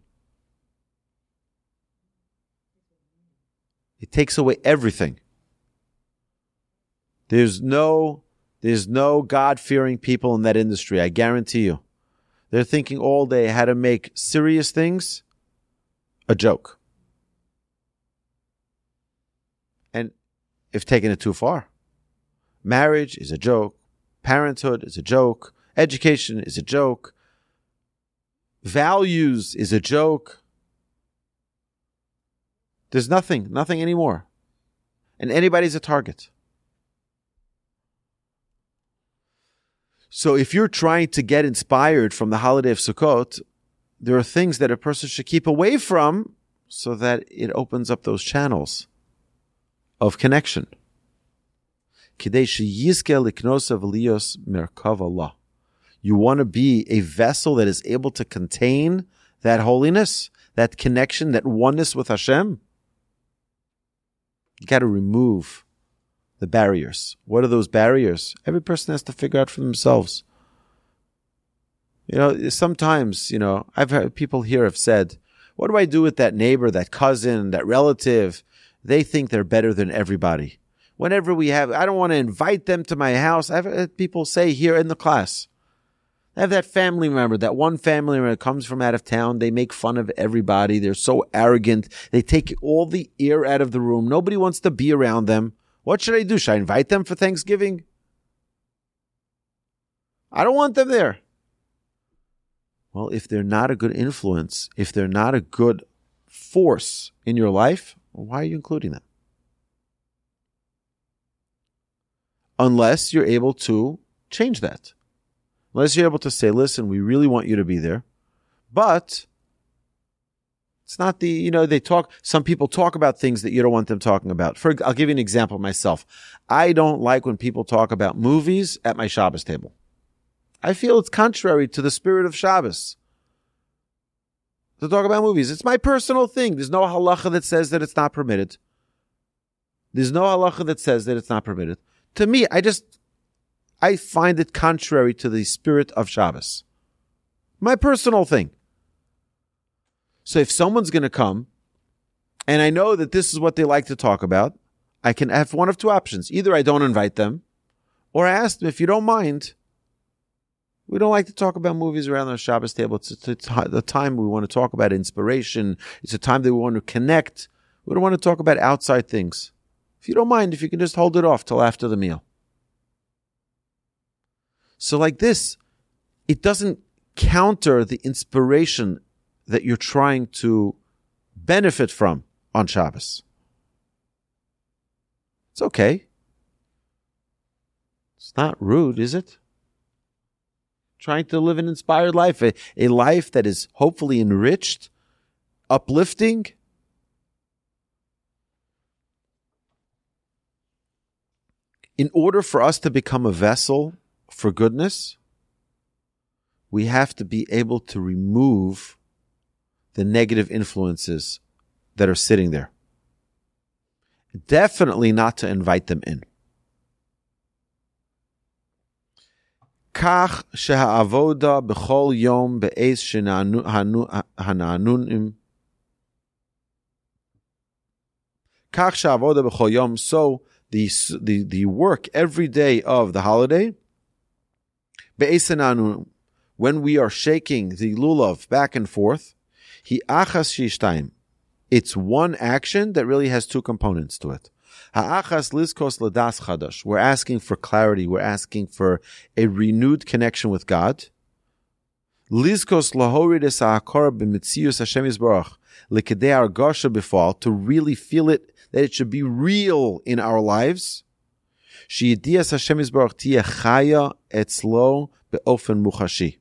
It takes away everything. There's no there's no God-fearing people in that industry, I guarantee you. They're thinking all day how to make serious things a joke. And if taking it too far, marriage is a joke, parenthood is a joke, education is a joke, values is a joke. There's nothing, nothing anymore. And anybody's a target. So if you're trying to get inspired from the holiday of Sukkot, there are things that a person should keep away from so that it opens up those channels of connection. You want to be a vessel that is able to contain that holiness, that connection, that oneness with Hashem. You got to remove the barriers. What are those barriers? Every person has to figure out for themselves. You know, sometimes, you know, I've heard people here have said, what do I do with that neighbor, that cousin, that relative? They think they're better than everybody. Whenever we have, I don't want to invite them to my house. I've had people say here in the class, I have that family member, that one family member comes from out of town. They make fun of everybody. They're so arrogant. They take all the air out of the room. Nobody wants to be around them. What should I do? Should I invite them for Thanksgiving? I don't want them there. Well, if they're not a good influence, if they're not a good force in your life, why are you including them? Unless you're able to change that. Unless you're able to say, listen, we really want you to be there, but it's not the, you know, they talk, some people talk about things that you don't want them talking about. For, I'll give you an example myself. I don't like when people talk about movies at my Shabbos table. I feel it's contrary to the spirit of Shabbos to talk about movies. It's my personal thing. There's no halacha that says that it's not permitted. There's no halacha that says that it's not permitted. To me, I just, I find it contrary to the spirit of Shabbos. My personal thing. So if someone's going to come and I know that this is what they like to talk about, I can have one of two options. Either I don't invite them or I ask them, if you don't mind, we don't like to talk about movies around the Shabbos table. It's, it's, it's the time we want to talk about inspiration. It's a time that we want to connect. We don't want to talk about outside things. If you don't mind, if you can just hold it off till after the meal. So like this, it doesn't counter the inspiration that you're trying to benefit from on Shabbos. It's okay. It's not rude, is it? Trying to live an inspired life, a, a life that is hopefully enriched, uplifting. In order for us to become a vessel for goodness, we have to be able to remove the negative influences that are sitting there. Definitely not to invite them in. כך שהעבודה בכל יום בעז הנענונים כך שהעבודה בכל יום, so the, the, the work every day of the holiday, בעז when we are shaking the lulav back and forth, He achas shishtaim. It's one action that really has two components to it. Ha'achas lizkos ladas chadash. We're asking for clarity. We're asking for a renewed connection with God. Lizkos lahorid es ha'akor b'mitzius Hashem yisbarach. Likedei argasha b'fal. To really feel it, that it should be real in our lives. She'yedias Hashem yisbarach tiyeh chaya etzlo be'ofen muchashi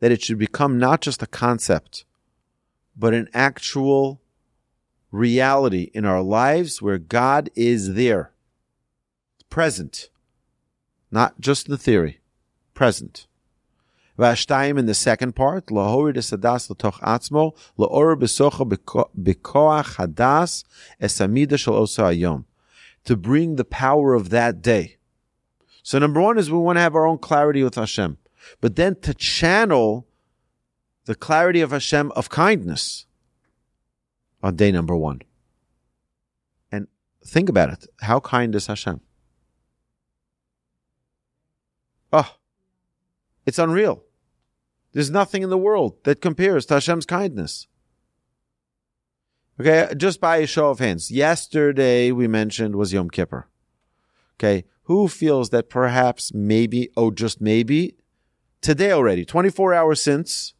that it should become not just a concept, but an actual reality in our lives where God is there, present, not just the theory, present. Vashtayim in the second part, lahorid atzmo, laor besocha bekoach hadas es amida shel osa hayom. To bring the power of that day. So number one is we want to have our own clarity with Hashem. But then to channel the clarity of Hashem of kindness on day number one. And think about it. How kind is Hashem? Oh, it's unreal. There's nothing in the world that compares to Hashem's kindness. Okay, just by a show of hands. Yesterday we mentioned was Yom Kippur. Okay, who feels that perhaps maybe, oh, just maybe, today already, 24 hours since,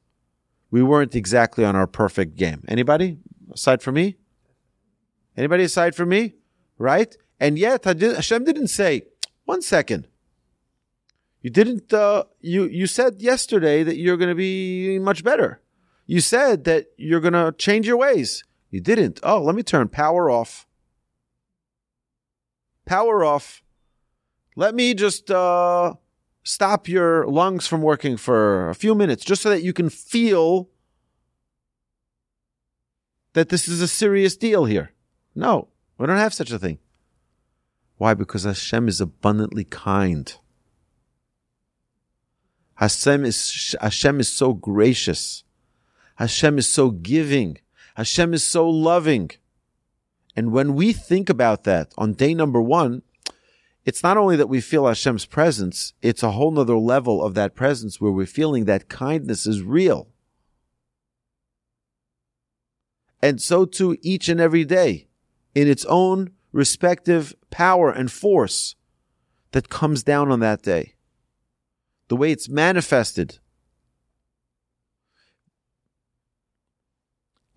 we weren't exactly on our perfect game. Anybody aside from me? Anybody aside from me? Right? And yet Hashem didn't say, one second. You didn't. Uh, you you said yesterday that you're going to be much better. You said that you're going to change your ways. You didn't. Oh, let me turn power off. Power off. Let me just uh, stop your lungs from working for a few minutes, just so that you can feel that this is a serious deal here. No, we don't have such a thing. Why? Because Hashem is abundantly kind. Hashem is, Hashem is so gracious. Hashem is so giving. Hashem is so loving. And when we think about that on day number one, it's not only that we feel Hashem's presence, it's a whole nother level of that presence where we're feeling that kindness is real. And so too each and every day in its own respective power and force that comes down on that day the way it's manifested.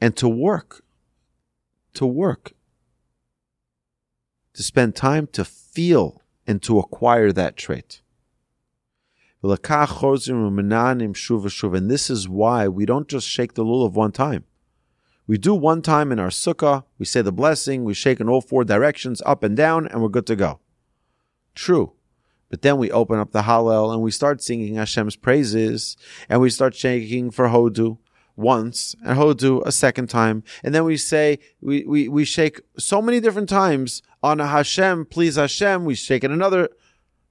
And to work, to work, to spend time to feel and to acquire that trait. And this is why we don't just shake the lulav one time. We do one time in our sukkah, we say the blessing, we shake in all four directions, up and down, and we're good to go. True. But then we open up the Hallel and we start singing Hashem's praises and we start shaking for Hodu once and Hodu a second time. And then we say, we, we, we shake so many different times on a Hashem, please Hashem. We shake it another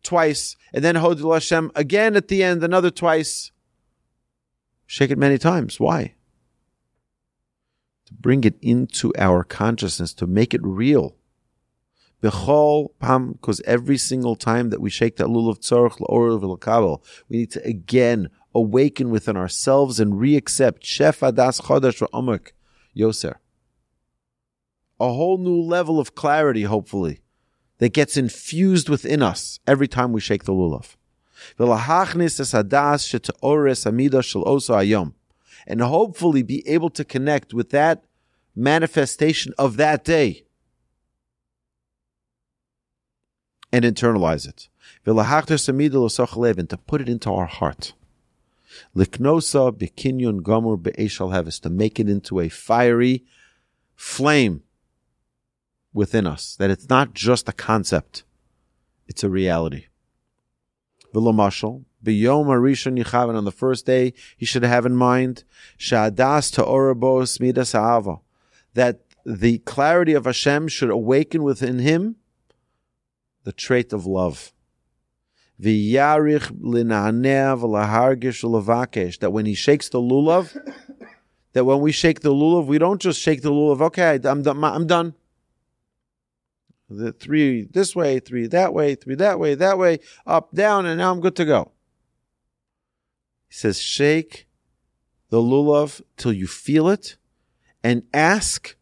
twice and then Hodu Hashem again at the end, another twice. Shake it many times. Why? To bring it into our consciousness, to make it real. Because every single time that we shake that lulav tzorch la'or v'l'kabel, we need to again awaken within ourselves and re-accept shef adas chodesh ra'omek yoser. A whole new level of clarity, hopefully, that gets infused within us every time we shake the lulav. And hopefully be able to connect with that manifestation of that day and internalize it. And to put it into our heart. Liknosa bekinyon gomur be'eshal heves, to make it into a fiery flame within us. That it's not just a concept, it's a reality. V'lomashal, b'yom harishon yichavan, on the first day, he should have in mind, sha'adas ta'orabos midas ha'ava, that the clarity of Hashem should awaken within him the trait of love. That when he shakes the lulav, that when we shake the lulav, we don't just shake the lulav, okay, I'm done. I'm done. The three this way, three that way, three that way, that way, up, down, and now I'm good to go. He says, shake the lulav till you feel it and ask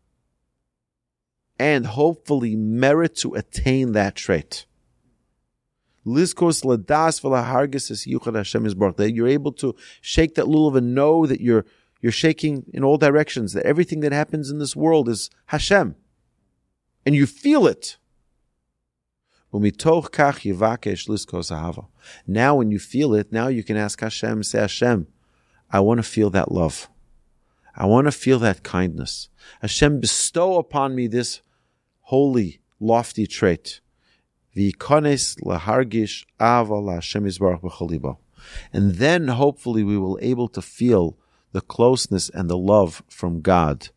and hopefully merit to attain that trait. Lizkos ladas v'lahargis yuchad Hashem That you're able to shake that lulav and know that you're you're shaking in all directions. That everything that happens in this world is Hashem, and you feel it. Now, when you feel it, now you can ask Hashem, say Hashem, I want to feel that love. I want to feel that kindness. Hashem, bestow upon me this holy, lofty trait. And then hopefully we will able to feel the closeness and the love from God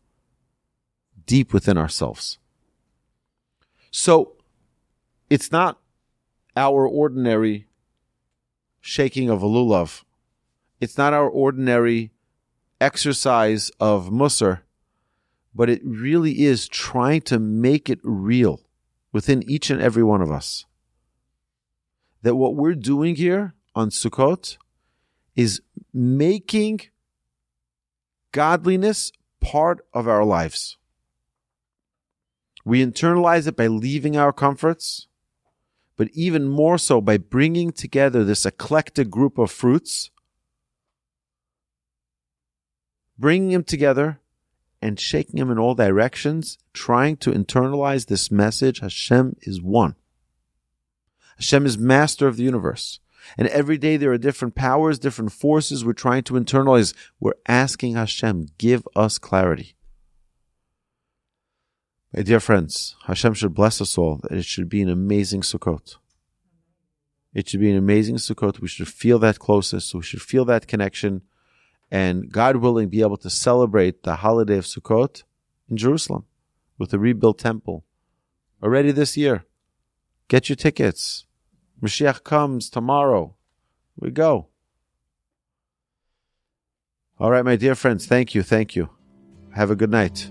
deep within ourselves. So it's not our ordinary shaking of a lulav. It's not our ordinary exercise of musar, but it really is trying to make it real within each and every one of us. That what we're doing here on Sukkot is making godliness part of our lives. We internalize it by leaving our comforts, but even more so by bringing together this eclectic group of fruits, bringing them together and shaking them in all directions, trying to internalize this message Hashem is one. Hashem is master of the universe. And every day there are different powers, different forces we're trying to internalize. We're asking Hashem, give us clarity. My dear friends, Hashem should bless us all that it should be an amazing Sukkot. It should be an amazing Sukkot. We should feel that closeness. We should feel that connection. And God willing, be able to celebrate the holiday of Sukkot in Jerusalem with a rebuilt temple already this year. Get your tickets. Mashiach comes tomorrow. We go. All right, my dear friends, thank you, thank you. Have a good night.